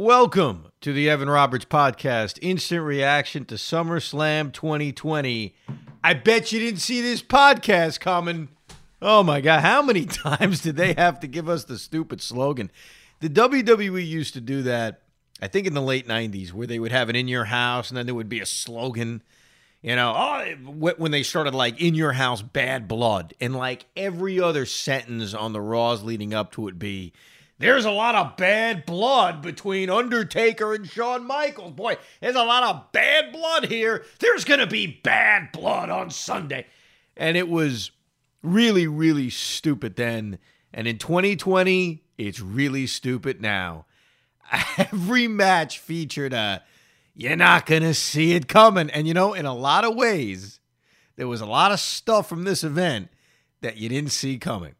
Welcome to the Evan Roberts Podcast, instant reaction to SummerSlam 2020. I bet you didn't see this podcast coming. Oh my God, how many times did they have to give us the stupid slogan? The WWE used to do that, I think in the late 90s, where they would have it in your house and then there would be a slogan. You know, oh, when they started like in your house, bad blood, and like every other sentence on the Raws leading up to it be, there's a lot of bad blood between Undertaker and Shawn Michaels. Boy, there's a lot of bad blood here. There's going to be bad blood on Sunday. And it was really, really stupid then. And in 2020, it's really stupid now. Every match featured a, you're not going to see it coming. And you know, in a lot of ways, there was a lot of stuff from this event that you didn't see coming.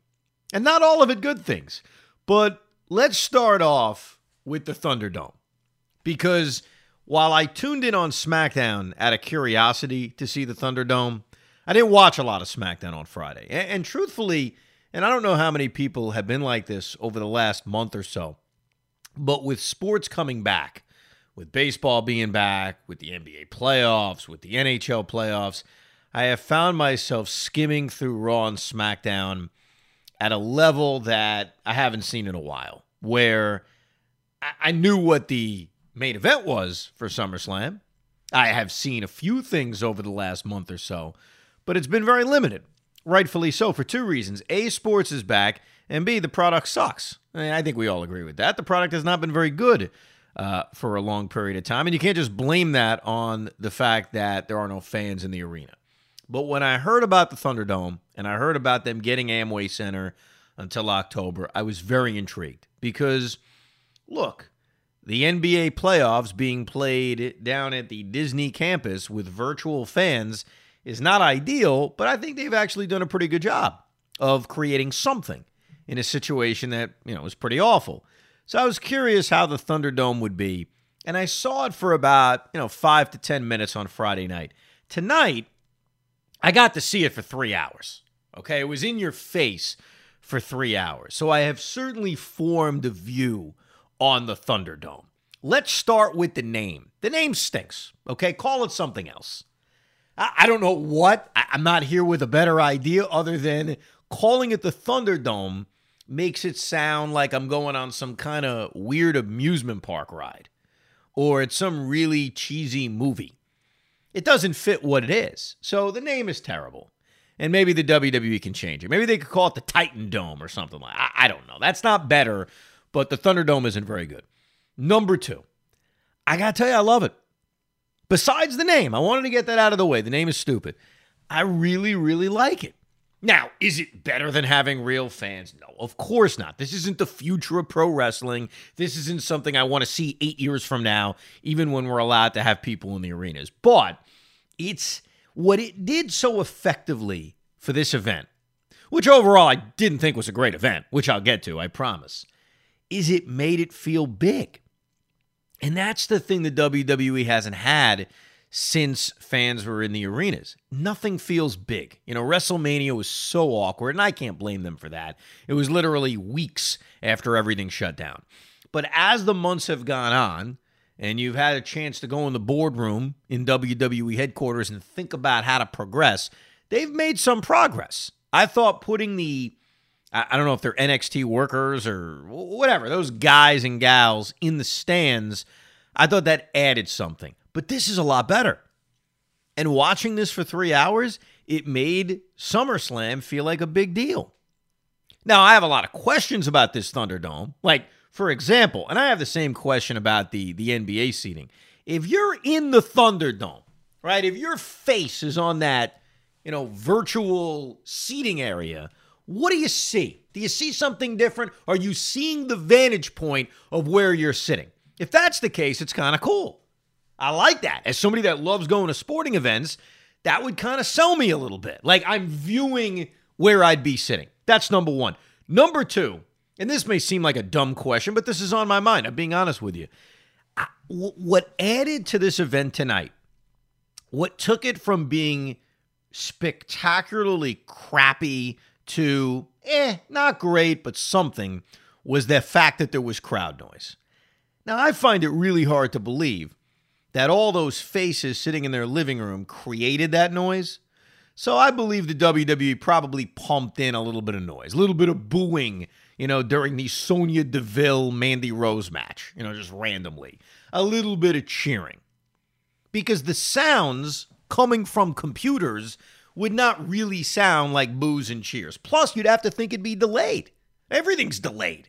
And not all of it good things. But let's start off with the Thunderdome. Because while I tuned in on SmackDown out of curiosity to see the Thunderdome, I didn't watch a lot of SmackDown on Friday. And, and, truthfully, and I don't know how many people have been like this over the last month or so, but with sports coming back, with baseball being back, with the NBA playoffs, with the NHL playoffs, I have found myself skimming through Raw and SmackDown at a level that I haven't seen in a while, where I knew what the main event was for SummerSlam. I have seen a few things over the last month or so, but it's been very limited. Rightfully so, for two reasons. A, sports is back, and B, the product sucks. I, mean, I think we all agree with that. The product has not been very good uh, for a long period of time, and you can't just blame that on the fact that there are no fans in the arena. But when I heard about the Thunderdome and I heard about them getting Amway Center until October, I was very intrigued because, look, the NBA playoffs being played down at the Disney campus with virtual fans is not ideal, but I think they've actually done a pretty good job of creating something in a situation that, you know, was pretty awful. So I was curious how the Thunderdome would be, and I saw it for about, you know, 5 to 10 minutes on Friday night. Tonight, I got to see it for three hours. Okay. It was in your face for three hours. So I have certainly formed a view on the Thunderdome. Let's start with the name. The name stinks. Okay. Call it something else. I, don't know what. I'm not here with a better idea other than calling it the Thunderdome makes it sound like I'm going on some kind of weird amusement park ride or it's some really cheesy movie. It doesn't fit what it is. So the name is terrible. And maybe the WWE can change it. Maybe they could call it the Titan Dome or something like I, I don't know. That's not better, but the Thunderdome isn't very good. Number two, I got to tell you, I love it. Besides the name, I wanted to get that out of the way. The name is stupid. I really, really like it. Now, is it better than having real fans? No, of course not. This isn't the future of pro wrestling. This isn't something I want to see eight years from now, even when we're allowed to have people in the arenas. But it's what it did so effectively for this event, which overall I didn't think was a great event, which I'll get to, I promise, is it made it feel big. And that's the thing the WWE hasn't had since fans were in the arenas. Nothing feels big. You know, WrestleMania was so awkward, and I can't blame them for that. It was literally weeks after everything shut down. But as the months have gone on, and you've had a chance to go in the boardroom in WWE headquarters and think about how to progress, they've made some progress. I thought putting the I don't know if they're NXT workers or whatever, those guys and gals in the stands, I thought that added something. But this is a lot better. And watching this for three hours, it made SummerSlam feel like a big deal. Now, I have a lot of questions about this Thunderdome. Like, for example, and I have the same question about the, the NBA seating. If you're in the Thunderdome, right, if your face is on that, you know, virtual seating area, what do you see? Do you see something different? Are you seeing the vantage point of where you're sitting? If that's the case, it's kind of cool. I like that. As somebody that loves going to sporting events, that would kind of sell me a little bit. Like I'm viewing where I'd be sitting. That's number one. Number two, and this may seem like a dumb question, but this is on my mind. I'm being honest with you. I, w- what added to this event tonight, what took it from being spectacularly crappy to eh, not great, but something, was the fact that there was crowd noise. Now, I find it really hard to believe that all those faces sitting in their living room created that noise. So I believe the WWE probably pumped in a little bit of noise, a little bit of booing, you know, during the Sonya Deville Mandy Rose match, you know, just randomly. A little bit of cheering. Because the sounds coming from computers would not really sound like boos and cheers. Plus, you'd have to think it'd be delayed. Everything's delayed.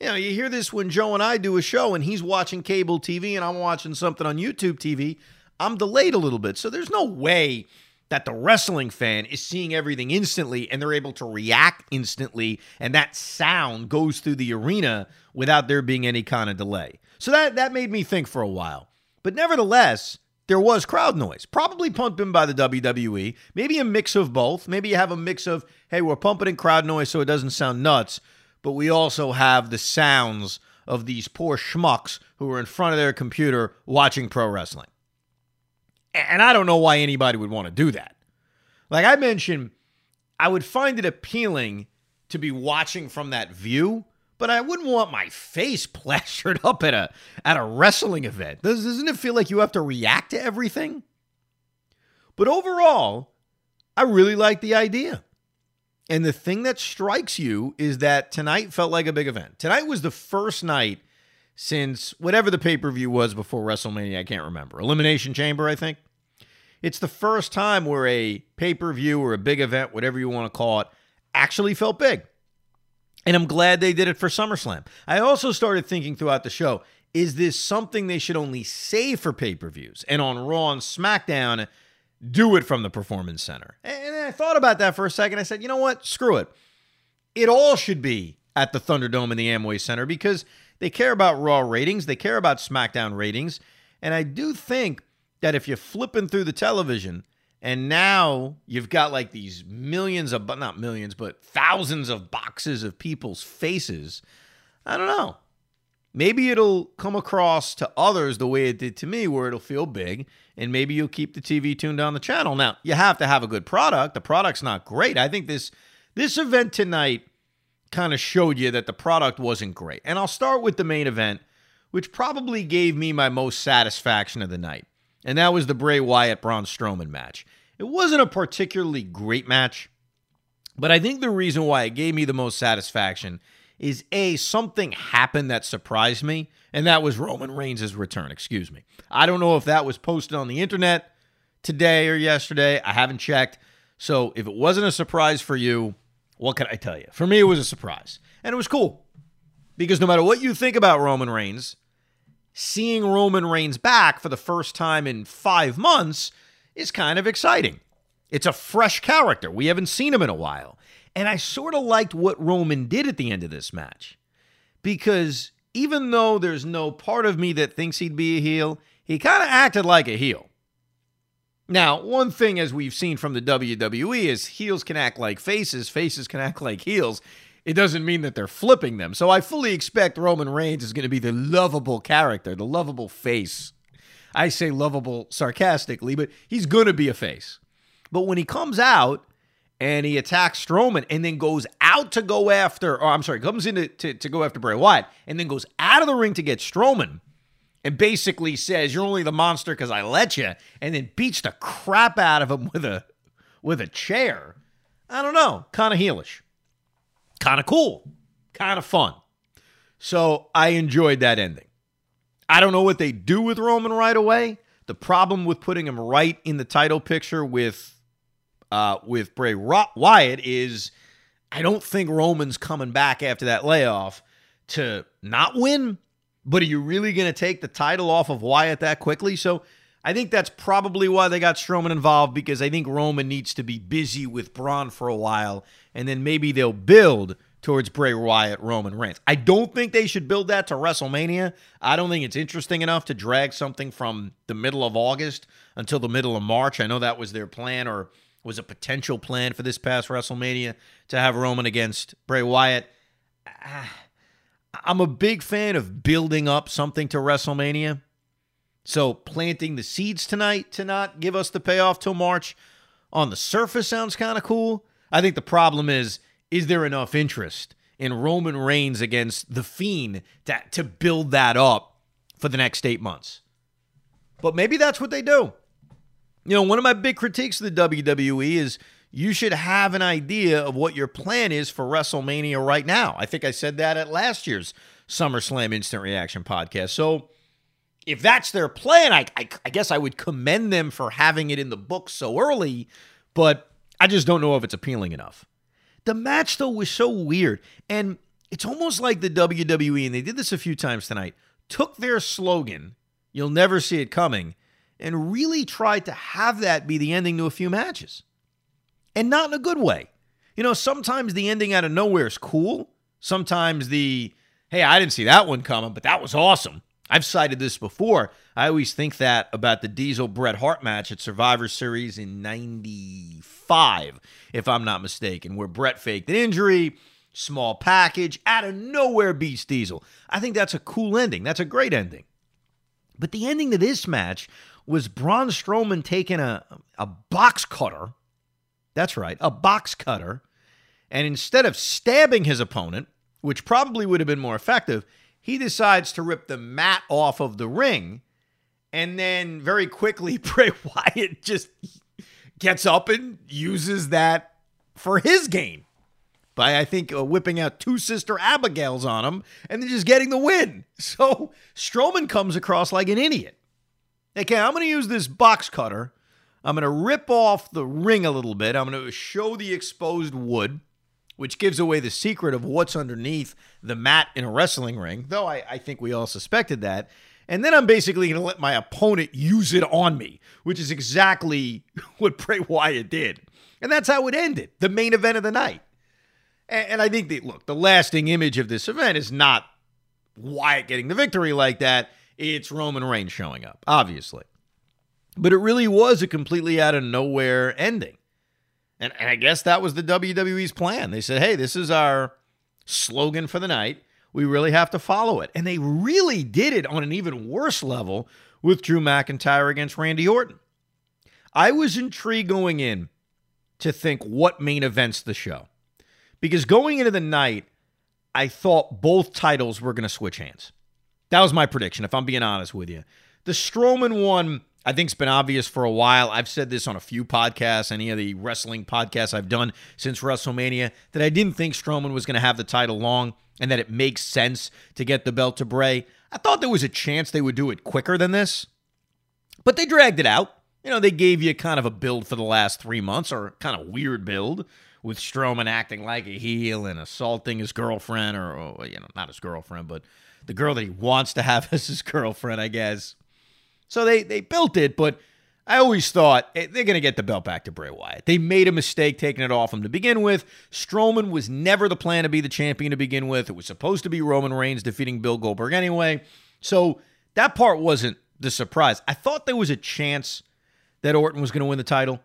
You know, you hear this when Joe and I do a show and he's watching cable TV and I'm watching something on YouTube TV. I'm delayed a little bit. So there's no way that the wrestling fan is seeing everything instantly and they're able to react instantly and that sound goes through the arena without there being any kind of delay. So that that made me think for a while. But nevertheless, there was crowd noise, probably pumped in by the WWE. Maybe a mix of both. Maybe you have a mix of, hey, we're pumping in crowd noise so it doesn't sound nuts but we also have the sounds of these poor schmucks who are in front of their computer watching pro wrestling. And I don't know why anybody would want to do that. Like I mentioned, I would find it appealing to be watching from that view, but I wouldn't want my face plastered up at a at a wrestling event. Doesn't it feel like you have to react to everything? But overall, I really like the idea. And the thing that strikes you is that tonight felt like a big event. Tonight was the first night since whatever the pay per view was before WrestleMania, I can't remember. Elimination Chamber, I think. It's the first time where a pay per view or a big event, whatever you want to call it, actually felt big. And I'm glad they did it for SummerSlam. I also started thinking throughout the show is this something they should only save for pay per views? And on Raw and SmackDown, do it from the Performance Center. And I thought about that for a second. I said, you know what? Screw it. It all should be at the Thunderdome and the Amway Center because they care about Raw ratings, they care about SmackDown ratings. And I do think that if you're flipping through the television and now you've got like these millions of, not millions, but thousands of boxes of people's faces, I don't know. Maybe it'll come across to others the way it did to me, where it'll feel big, and maybe you'll keep the TV tuned on the channel. Now, you have to have a good product. The product's not great. I think this this event tonight kind of showed you that the product wasn't great. And I'll start with the main event, which probably gave me my most satisfaction of the night. And that was the Bray Wyatt Braun Strowman match. It wasn't a particularly great match, but I think the reason why it gave me the most satisfaction is A, something happened that surprised me, and that was Roman Reigns' return. Excuse me. I don't know if that was posted on the internet today or yesterday. I haven't checked. So if it wasn't a surprise for you, what can I tell you? For me, it was a surprise. And it was cool. Because no matter what you think about Roman Reigns, seeing Roman Reigns back for the first time in five months is kind of exciting. It's a fresh character. We haven't seen him in a while. And I sort of liked what Roman did at the end of this match because even though there's no part of me that thinks he'd be a heel, he kind of acted like a heel. Now, one thing as we've seen from the WWE is heels can act like faces, faces can act like heels. It doesn't mean that they're flipping them. So I fully expect Roman Reigns is going to be the lovable character, the lovable face. I say lovable sarcastically, but he's going to be a face. But when he comes out, and he attacks Strowman and then goes out to go after, or I'm sorry, comes in to, to, to, go after Bray Wyatt and then goes out of the ring to get Strowman and basically says, You're only the monster because I let you, and then beats the crap out of him with a with a chair. I don't know, kind of heelish. Kind of cool. Kind of fun. So I enjoyed that ending. I don't know what they do with Roman right away. The problem with putting him right in the title picture with uh, with Bray Wyatt is I don't think Roman's coming back after that layoff to not win. But are you really going to take the title off of Wyatt that quickly? So I think that's probably why they got Strowman involved because I think Roman needs to be busy with Braun for a while, and then maybe they'll build towards Bray Wyatt, Roman Reigns. I don't think they should build that to WrestleMania. I don't think it's interesting enough to drag something from the middle of August until the middle of March. I know that was their plan, or was a potential plan for this past WrestleMania to have Roman against Bray Wyatt. Ah, I'm a big fan of building up something to WrestleMania. So planting the seeds tonight to not give us the payoff till March on the surface sounds kind of cool. I think the problem is is there enough interest in Roman Reigns against The Fiend to, to build that up for the next eight months. But maybe that's what they do. You know, one of my big critiques of the WWE is you should have an idea of what your plan is for WrestleMania right now. I think I said that at last year's SummerSlam Instant Reaction podcast. So if that's their plan, I, I, I guess I would commend them for having it in the book so early, but I just don't know if it's appealing enough. The match, though, was so weird. And it's almost like the WWE, and they did this a few times tonight, took their slogan, You'll never see it coming, and really tried to have that be the ending to a few matches. And not in a good way. You know, sometimes the ending out of nowhere is cool. Sometimes the, hey, I didn't see that one coming, but that was awesome. I've cited this before. I always think that about the Diesel Bret Hart match at Survivor Series in 95, if I'm not mistaken, where Bret faked an injury, small package, out of nowhere beats Diesel. I think that's a cool ending. That's a great ending. But the ending to this match was Braun Strowman taking a, a box cutter. That's right, a box cutter. And instead of stabbing his opponent, which probably would have been more effective, he decides to rip the mat off of the ring. And then very quickly, Bray Wyatt just gets up and uses that for his gain by, I think, uh, whipping out two sister Abigails on him and then just getting the win. So Strowman comes across like an idiot. Okay, I'm going to use this box cutter. I'm going to rip off the ring a little bit. I'm going to show the exposed wood which gives away the secret of what's underneath the mat in a wrestling ring, though I, I think we all suspected that. And then I'm basically going to let my opponent use it on me, which is exactly what Bray Wyatt did. And that's how it ended, the main event of the night. And, and I think that, look, the lasting image of this event is not Wyatt getting the victory like that. It's Roman Reigns showing up, obviously. But it really was a completely out of nowhere ending. And, and I guess that was the WWE's plan. They said, hey, this is our slogan for the night. We really have to follow it. And they really did it on an even worse level with Drew McIntyre against Randy Orton. I was intrigued going in to think what main events the show. Because going into the night, I thought both titles were going to switch hands. That was my prediction, if I'm being honest with you. The Strowman one I think it's been obvious for a while. I've said this on a few podcasts, any of the wrestling podcasts I've done since WrestleMania, that I didn't think Strowman was going to have the title long and that it makes sense to get the belt to Bray. I thought there was a chance they would do it quicker than this, but they dragged it out. You know, they gave you kind of a build for the last three months, or kind of weird build with Strowman acting like a heel and assaulting his girlfriend, or, or you know, not his girlfriend, but the girl that he wants to have as his girlfriend, I guess. So they they built it, but I always thought eh, they're going to get the belt back to Bray Wyatt. They made a mistake taking it off him to begin with. Strowman was never the plan to be the champion to begin with. It was supposed to be Roman Reigns defeating Bill Goldberg anyway. So that part wasn't the surprise. I thought there was a chance that Orton was going to win the title.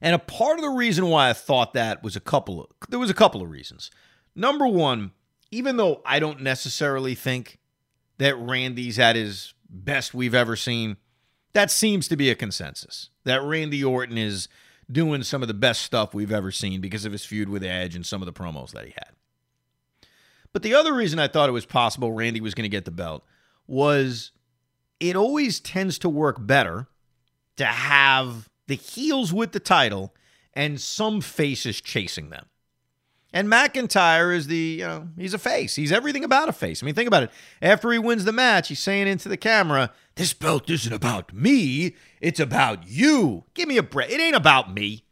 And a part of the reason why I thought that was a couple of there was a couple of reasons. Number 1, even though I don't necessarily think that Randy's at his best we've ever seen. That seems to be a consensus that Randy Orton is doing some of the best stuff we've ever seen because of his feud with Edge and some of the promos that he had. But the other reason I thought it was possible Randy was going to get the belt was it always tends to work better to have the heels with the title and some faces chasing them. And McIntyre is the, you know, he's a face. He's everything about a face. I mean, think about it. After he wins the match, he's saying into the camera, This belt isn't about me. It's about you. Give me a break. It ain't about me.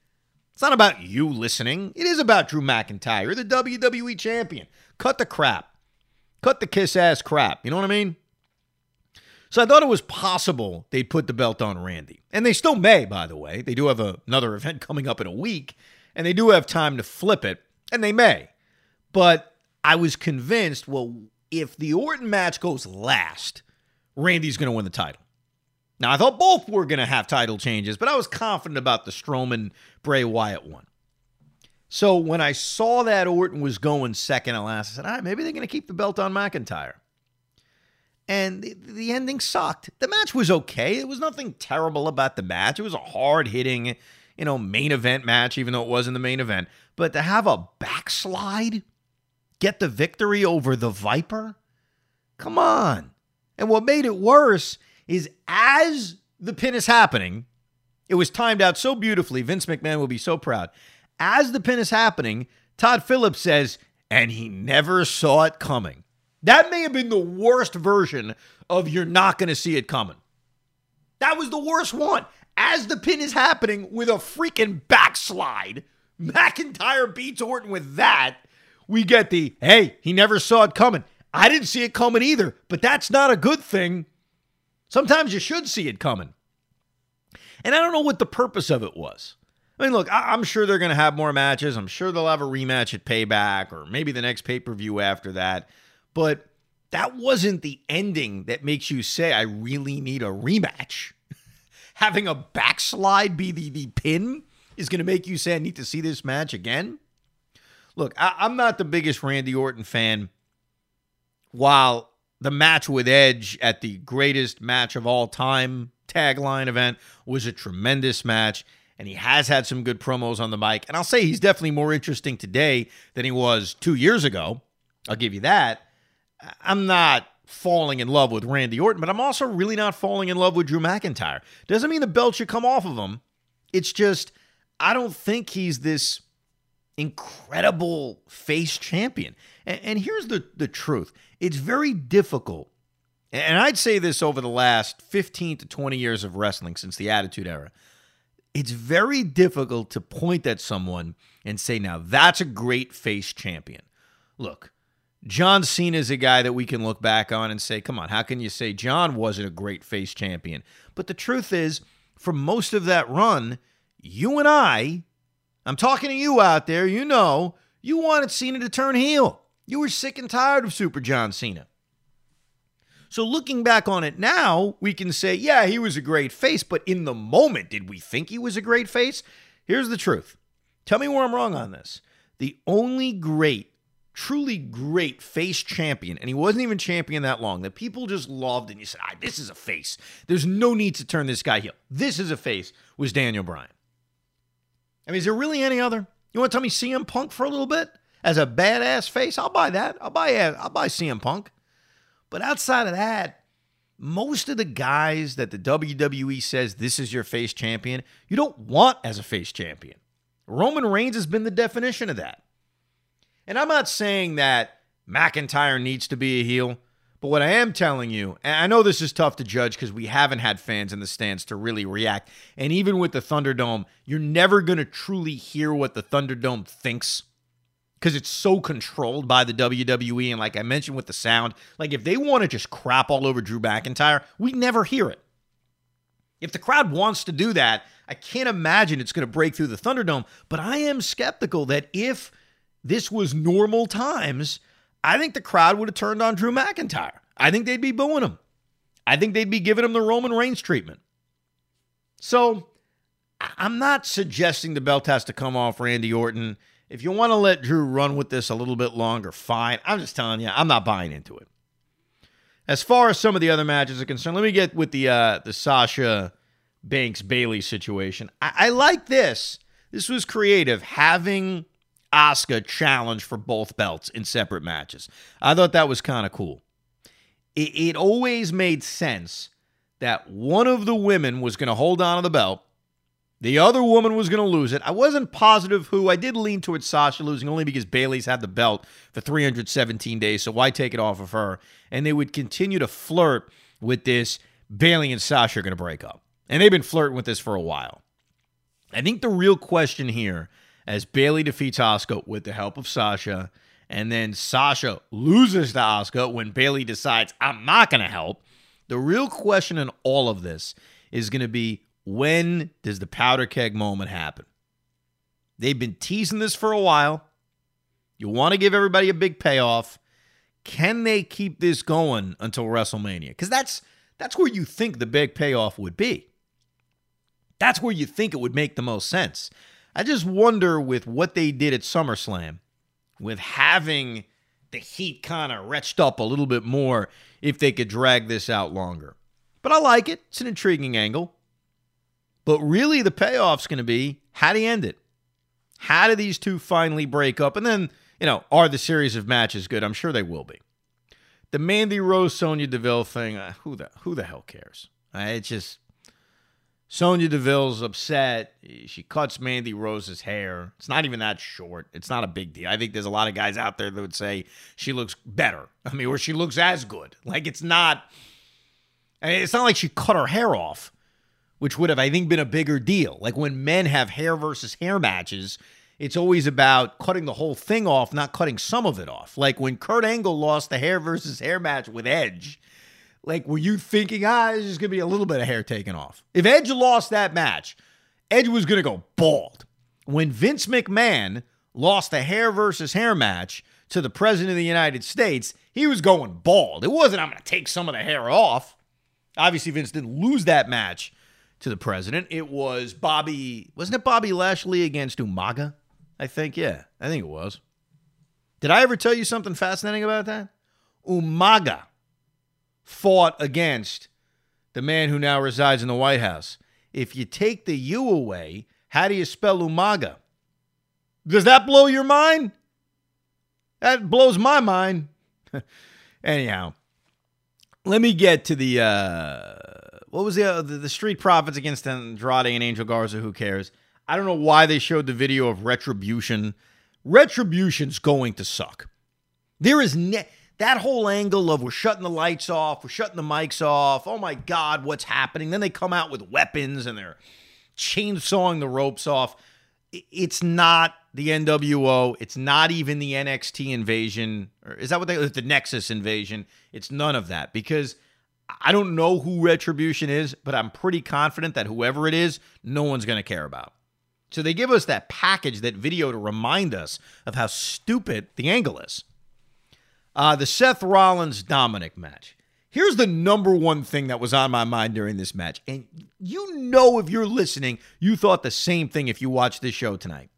It's not about you listening. It is about Drew McIntyre, the WWE champion. Cut the crap. Cut the kiss ass crap. You know what I mean? So I thought it was possible they'd put the belt on Randy. And they still may, by the way. They do have a, another event coming up in a week, and they do have time to flip it and they may. But I was convinced, well, if the Orton match goes last, Randy's going to win the title. Now, I thought both were going to have title changes, but I was confident about the Strowman Bray Wyatt one. So when I saw that Orton was going second and last, I said, all right, maybe they're going to keep the belt on McIntyre. And the, the ending sucked. The match was okay. It was nothing terrible about the match. It was a hard hitting, you know, main event match, even though it wasn't the main event. But to have a backslide, get the victory over the Viper? Come on. And what made it worse is as the pin is happening, it was timed out so beautifully. Vince McMahon will be so proud. As the pin is happening, Todd Phillips says, and he never saw it coming. That may have been the worst version of you're not going to see it coming. That was the worst one. As the pin is happening with a freaking backslide, McIntyre beats Orton with that. We get the, hey, he never saw it coming. I didn't see it coming either, but that's not a good thing. Sometimes you should see it coming. And I don't know what the purpose of it was. I mean, look, I- am sure they're going to have more matches. I'm sure they'll have a rematch at Payback or maybe the next pay per view after that. But that wasn't the ending that makes you say, I really need a rematch. Having a backslide be the, the pin is going to make you say, I need to see this match again. Look, I, I'm not the biggest Randy Orton fan. While the match with Edge at the greatest match of all time tagline event was a tremendous match, and he has had some good promos on the mic. And I'll say he's definitely more interesting today than he was two years ago. I'll give you that. I'm not falling in love with Randy Orton, but I'm also really not falling in love with Drew McIntyre. Doesn't mean the belt should come off of him. It's just, I don't think he's this incredible face champion. And, and here's the, the truth it's very difficult. And I'd say this over the last 15 to 20 years of wrestling since the Attitude Era. It's very difficult to point at someone and say, now that's a great face champion. Look, John Cena is a guy that we can look back on and say, come on, how can you say John wasn't a great face champion? But the truth is, for most of that run, you and I, I'm talking to you out there, you know, you wanted Cena to turn heel. You were sick and tired of Super John Cena. So looking back on it now, we can say, yeah, he was a great face, but in the moment, did we think he was a great face? Here's the truth. Tell me where I'm wrong on this. The only great, truly great face champion, and he wasn't even champion that long, that people just loved and you said, ah, this is a face. There's no need to turn this guy heel. This is a face, was Daniel Bryan. I mean, is there really any other? You want to tell me CM Punk for a little bit? as a badass face, I'll buy that. I'll buy I'll buy CM Punk. But outside of that, most of the guys that the WWE says this is your face champion, you don't want as a face champion. Roman Reigns has been the definition of that. And I'm not saying that McIntyre needs to be a heel, but what I am telling you, and I know this is tough to judge because we haven't had fans in the stands to really react. And even with the Thunderdome, you're never going to truly hear what the Thunderdome thinks because it's so controlled by the WWE. And like I mentioned with the sound, like if they want to just crap all over Drew McIntyre, we never hear it. If the crowd wants to do that, I can't imagine it's going to break through the Thunderdome. But I am skeptical that if this was normal times, I think the crowd would have turned on Drew McIntyre. I think they'd be booing him. I think they'd be giving him the Roman Reigns treatment. So I'm not suggesting the belt has to come off Randy Orton if you want to let Drew run with this a little bit longer, fine. I'm just telling you, I'm not buying into it. As far as some of the other matches are concerned, let me get with the uh, the Sasha Banks Bayley situation. I-, I like this. This was creative, having Asuka challenge for both belts in separate matches. I thought that was kind of cool. It, it always made sense that one of the women was going to hold on to the belt the other woman was going to lose it. I wasn't positive who. I did lean towards Sasha losing only because Bayley's had the belt for 317 days, so why take it off of her? And they would continue to flirt with this Bayley and Sasha are going to break up. And they've been flirting with this for a while. I think the real question here, as Bayley defeats Asuka with the help of Sasha, and then Sasha loses to Asuka when Bayley decides, I'm not going to help. The real question in all of this is going to be when does the powder keg moment happen? They've been teasing this for a while. You want to give everybody a big payoff. Can they keep this going until WrestleMania? Because that's that's where you think the big payoff would be. That's where you think it would make the most sense. I just wonder with what they did at SummerSlam, with having the heat kind of retched up a little bit more, if they could drag this out longer. But I like it. It's an intriguing angle. But really, the payoff's going to be how do you end it? How do these two finally break up? And then, you know, are the series of matches good? I'm sure they will be. the Mandy Rose Sonya Deville thing. Uh, who the who the hell cares? Uh, it's just Sonya Deville's upset. She cuts Mandy Rose's hair. It's not even that short. It's not a big deal. I think there's a lot of guys out there that would say she looks better. I mean, or she looks as good. Like it's not. It's not like she cut her hair off, which would have, I think, been a bigger deal. Like when men have hair versus hair matches, it's always about cutting the whole thing off, not cutting some of it off. Like when Kurt Angle lost the hair versus hair match with Edge like, were you thinking, ah, there's just going to be a little bit of hair taken off? If Edge lost that match, Edge was going to go bald. When Vince McMahon lost the hair versus hair match to the President of the United States, he was going bald. It wasn't, I'm going to take some of the hair off. Obviously, Vince didn't lose that match to the President. It was Bobby, wasn't it Bobby Lashley against Umaga? I think, yeah, I think it was. Did I ever tell you something fascinating about that? Umaga fought against the man who now resides in the White House. If you take the U away, how do you spell Umaga? Does that blow your mind? That blows my mind. Anyhow, let me get to the uh, what was the, uh, the the Street Profits against Andrade and Angel Garza. Who cares? I don't know why they showed the video of Retribution. Retribution's going to suck. There is ne- that whole angle of we're shutting the lights off, we're shutting the mics off. Oh my God, what's happening? Then they come out with weapons and they're chainsawing the ropes off. It's not the NWO. It's not even the NXT invasion. Or is that what they the Nexus invasion? It's none of that because I don't know who Retribution is, but I'm pretty confident that whoever it is, no one's going to care about. So they give us that package, that video to remind us of how stupid the angle is. Uh, the Seth Rollins Dominik match. Here's the number one thing that was on my mind during this match. And you know, if you're listening, you thought the same thing if you watched this show tonight.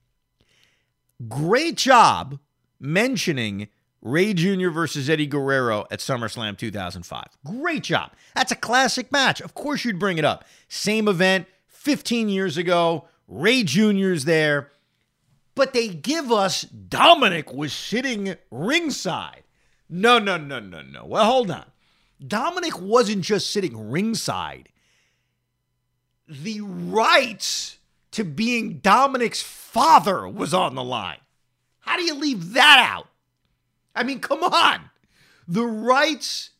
Great job mentioning Rey Jr. versus Eddie Guerrero at SummerSlam 2005. Great job. That's a classic match. Of course, you'd bring it up. Same event 15 years ago. Rey Jr.'s there. But they give us Dominik was sitting ringside. No, no, no, no, no. Well, hold on. Dominik wasn't just sitting ringside. The rights to being Dominik's father was on the line. How do you leave that out? I mean, come on. The rights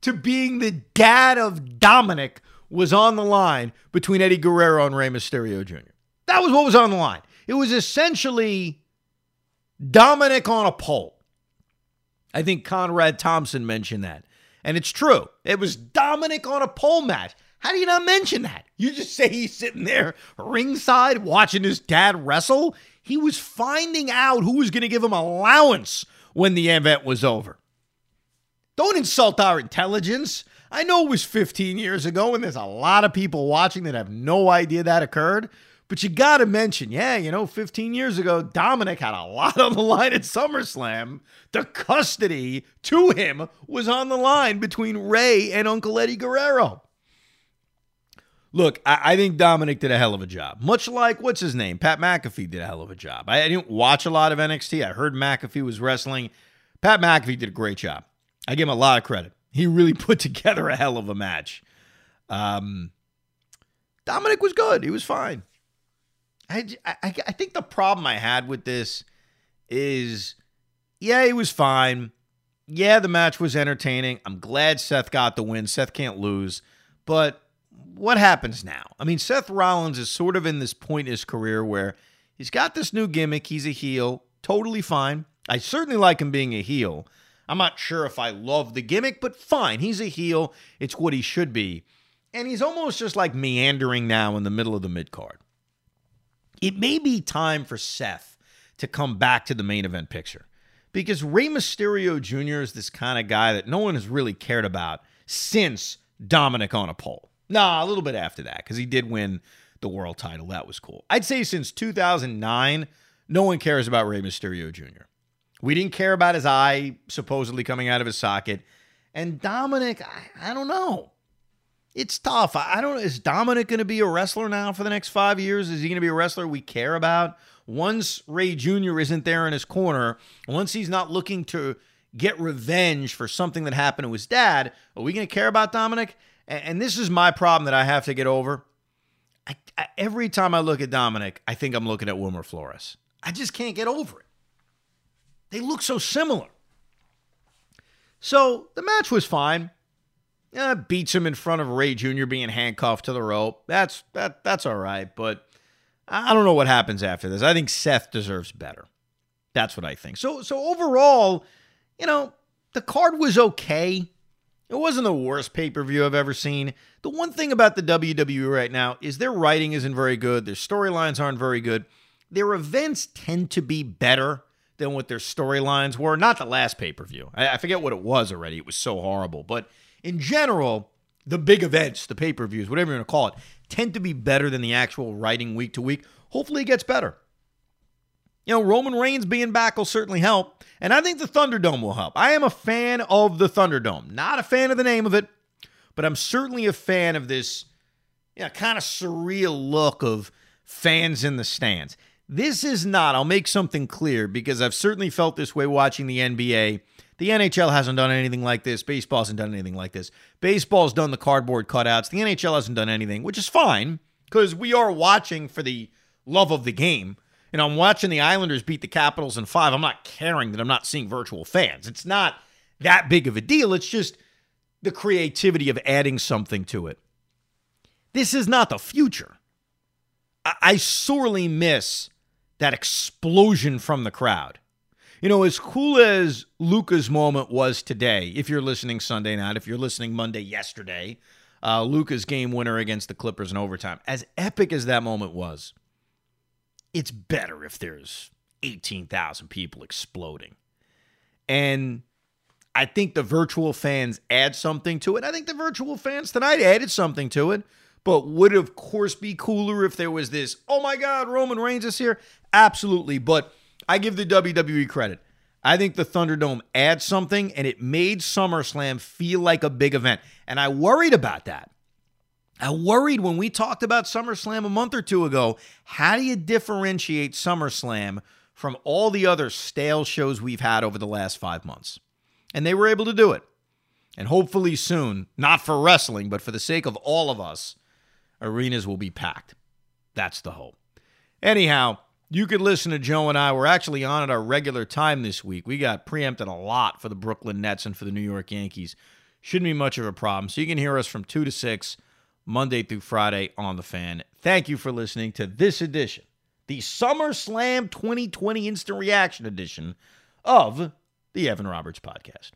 to being the dad of Dominik was on the line between Eddie Guerrero and Rey Mysterio Jr. That was what was on the line. It was essentially Dominik on a pole. I think Conrad Thompson mentioned that. And it's true. It was Dominik on a pole match. How do you not mention that? You just say he's sitting there ringside watching his dad wrestle. He was finding out who was going to give him allowance when the event was over. Don't insult our intelligence. I know it was 15 years ago, and there's a lot of people watching that have no idea that occurred. But you got to mention, yeah, you know, 15 years ago, Dominik had a lot on the line at SummerSlam. The custody to him was on the line between Rey and Uncle Eddie Guerrero. Look, I, I, think Dominik did a hell of a job. Much like, what's his name? Pat McAfee did a hell of a job. I, I didn't watch a lot of NXT. I heard McAfee was wrestling. Pat McAfee did a great job. I give him a lot of credit. He really put together a hell of a match. Um, Dominik was good. He was fine. I, I, I think the problem I had with this is, yeah, he was fine. Yeah, the match was entertaining. I'm glad Seth got the win. Seth can't lose. But what happens now? I mean, Seth Rollins is sort of in this point in his career where he's got this new gimmick. He's a heel. Totally fine. I certainly like him being a heel. I'm not sure if I love the gimmick, but fine. He's a heel. It's what he should be. And he's almost just like meandering now in the middle of the mid card it may be time for Seth to come back to the main event picture because Rey Mysterio Jr. is this kind of guy that no one has really cared about since Dominik on a pole. Nah, a little bit after that because he did win the world title. That was cool. I'd say since 2009, no one cares about Rey Mysterio Jr. We didn't care about his eye supposedly coming out of his socket. And Dominik, I, I don't know it's tough. I don't. Know. Is Dominik going to be a wrestler now for the next five years? Is he going to be a wrestler we care about? Once Rey Jr. isn't there in his corner, once he's not looking to get revenge for something that happened to his dad, are we going to care about Dominik? And, and, this is my problem that I have to get over. I, I, every time I look at Dominik, I think I'm looking at Wilmer Flores. I just can't get over it. They look so similar. So the match was fine. Yeah, beats him in front of Rey Jr. being handcuffed to the rope. That's that that's all right, but I don't know what happens after this. I think Seth deserves better. That's what I think. So so overall, you know, the card was okay. It wasn't the worst pay-per-view I've ever seen. The one thing about the WWE right now is their writing isn't very good. Their storylines aren't very good. Their events tend to be better than what their storylines were. Not the last pay-per-view. I, I forget what it was already. It was so horrible. But in general, the big events, the pay-per-views, whatever you want to call it, tend to be better than the actual writing week to week. Hopefully it gets better. You know, Roman Reigns being back will certainly help. And I think the Thunderdome will help. I am a fan of the Thunderdome. Not a fan of the name of it, but I'm certainly a fan of this you know, kind of surreal look of fans in the stands. This is not, I'll make something clear because I've certainly felt this way watching the NBA. The NHL hasn't done anything like this. Baseball hasn't done anything like this. Baseball's done the cardboard cutouts. The NHL hasn't done anything, which is fine because we are watching for the love of the game. And I'm watching the Islanders beat the Capitals in five. I'm not caring that I'm not seeing virtual fans. It's not that big of a deal. It's just the creativity of adding something to it. This is not the future. I, I sorely miss that explosion from the crowd. You know, as cool as Luka's moment was today, if you're listening Sunday night, if you're listening Monday yesterday, uh, Luka's game winner against the Clippers in overtime, as epic as that moment was, it's better if there's 18,000 people exploding. And I think the virtual fans add something to it. I think the virtual fans tonight added something to it, but would of course be cooler if there was this, oh my God, Roman Reigns is here. Absolutely. But I give the WWE credit. I think the Thunderdome adds something and it made SummerSlam feel like a big event. And I worried about that. I worried when we talked about SummerSlam a month or two ago. How do you differentiate SummerSlam from all the other stale shows we've had over the last five months? And they were able to do it. And hopefully soon, not for wrestling, but for the sake of all of us, arenas will be packed. That's the hope. Anyhow, you could listen to Joe and I. We're actually on at our regular time this week. We got preempted a lot for the Brooklyn Nets and for the New York Yankees. Shouldn't be much of a problem. So you can hear us from 2 to 6 Monday through Friday on The Fan. Thank you for listening to this edition, the SummerSlam 2020 Instant Reaction edition of the Evan Roberts Podcast.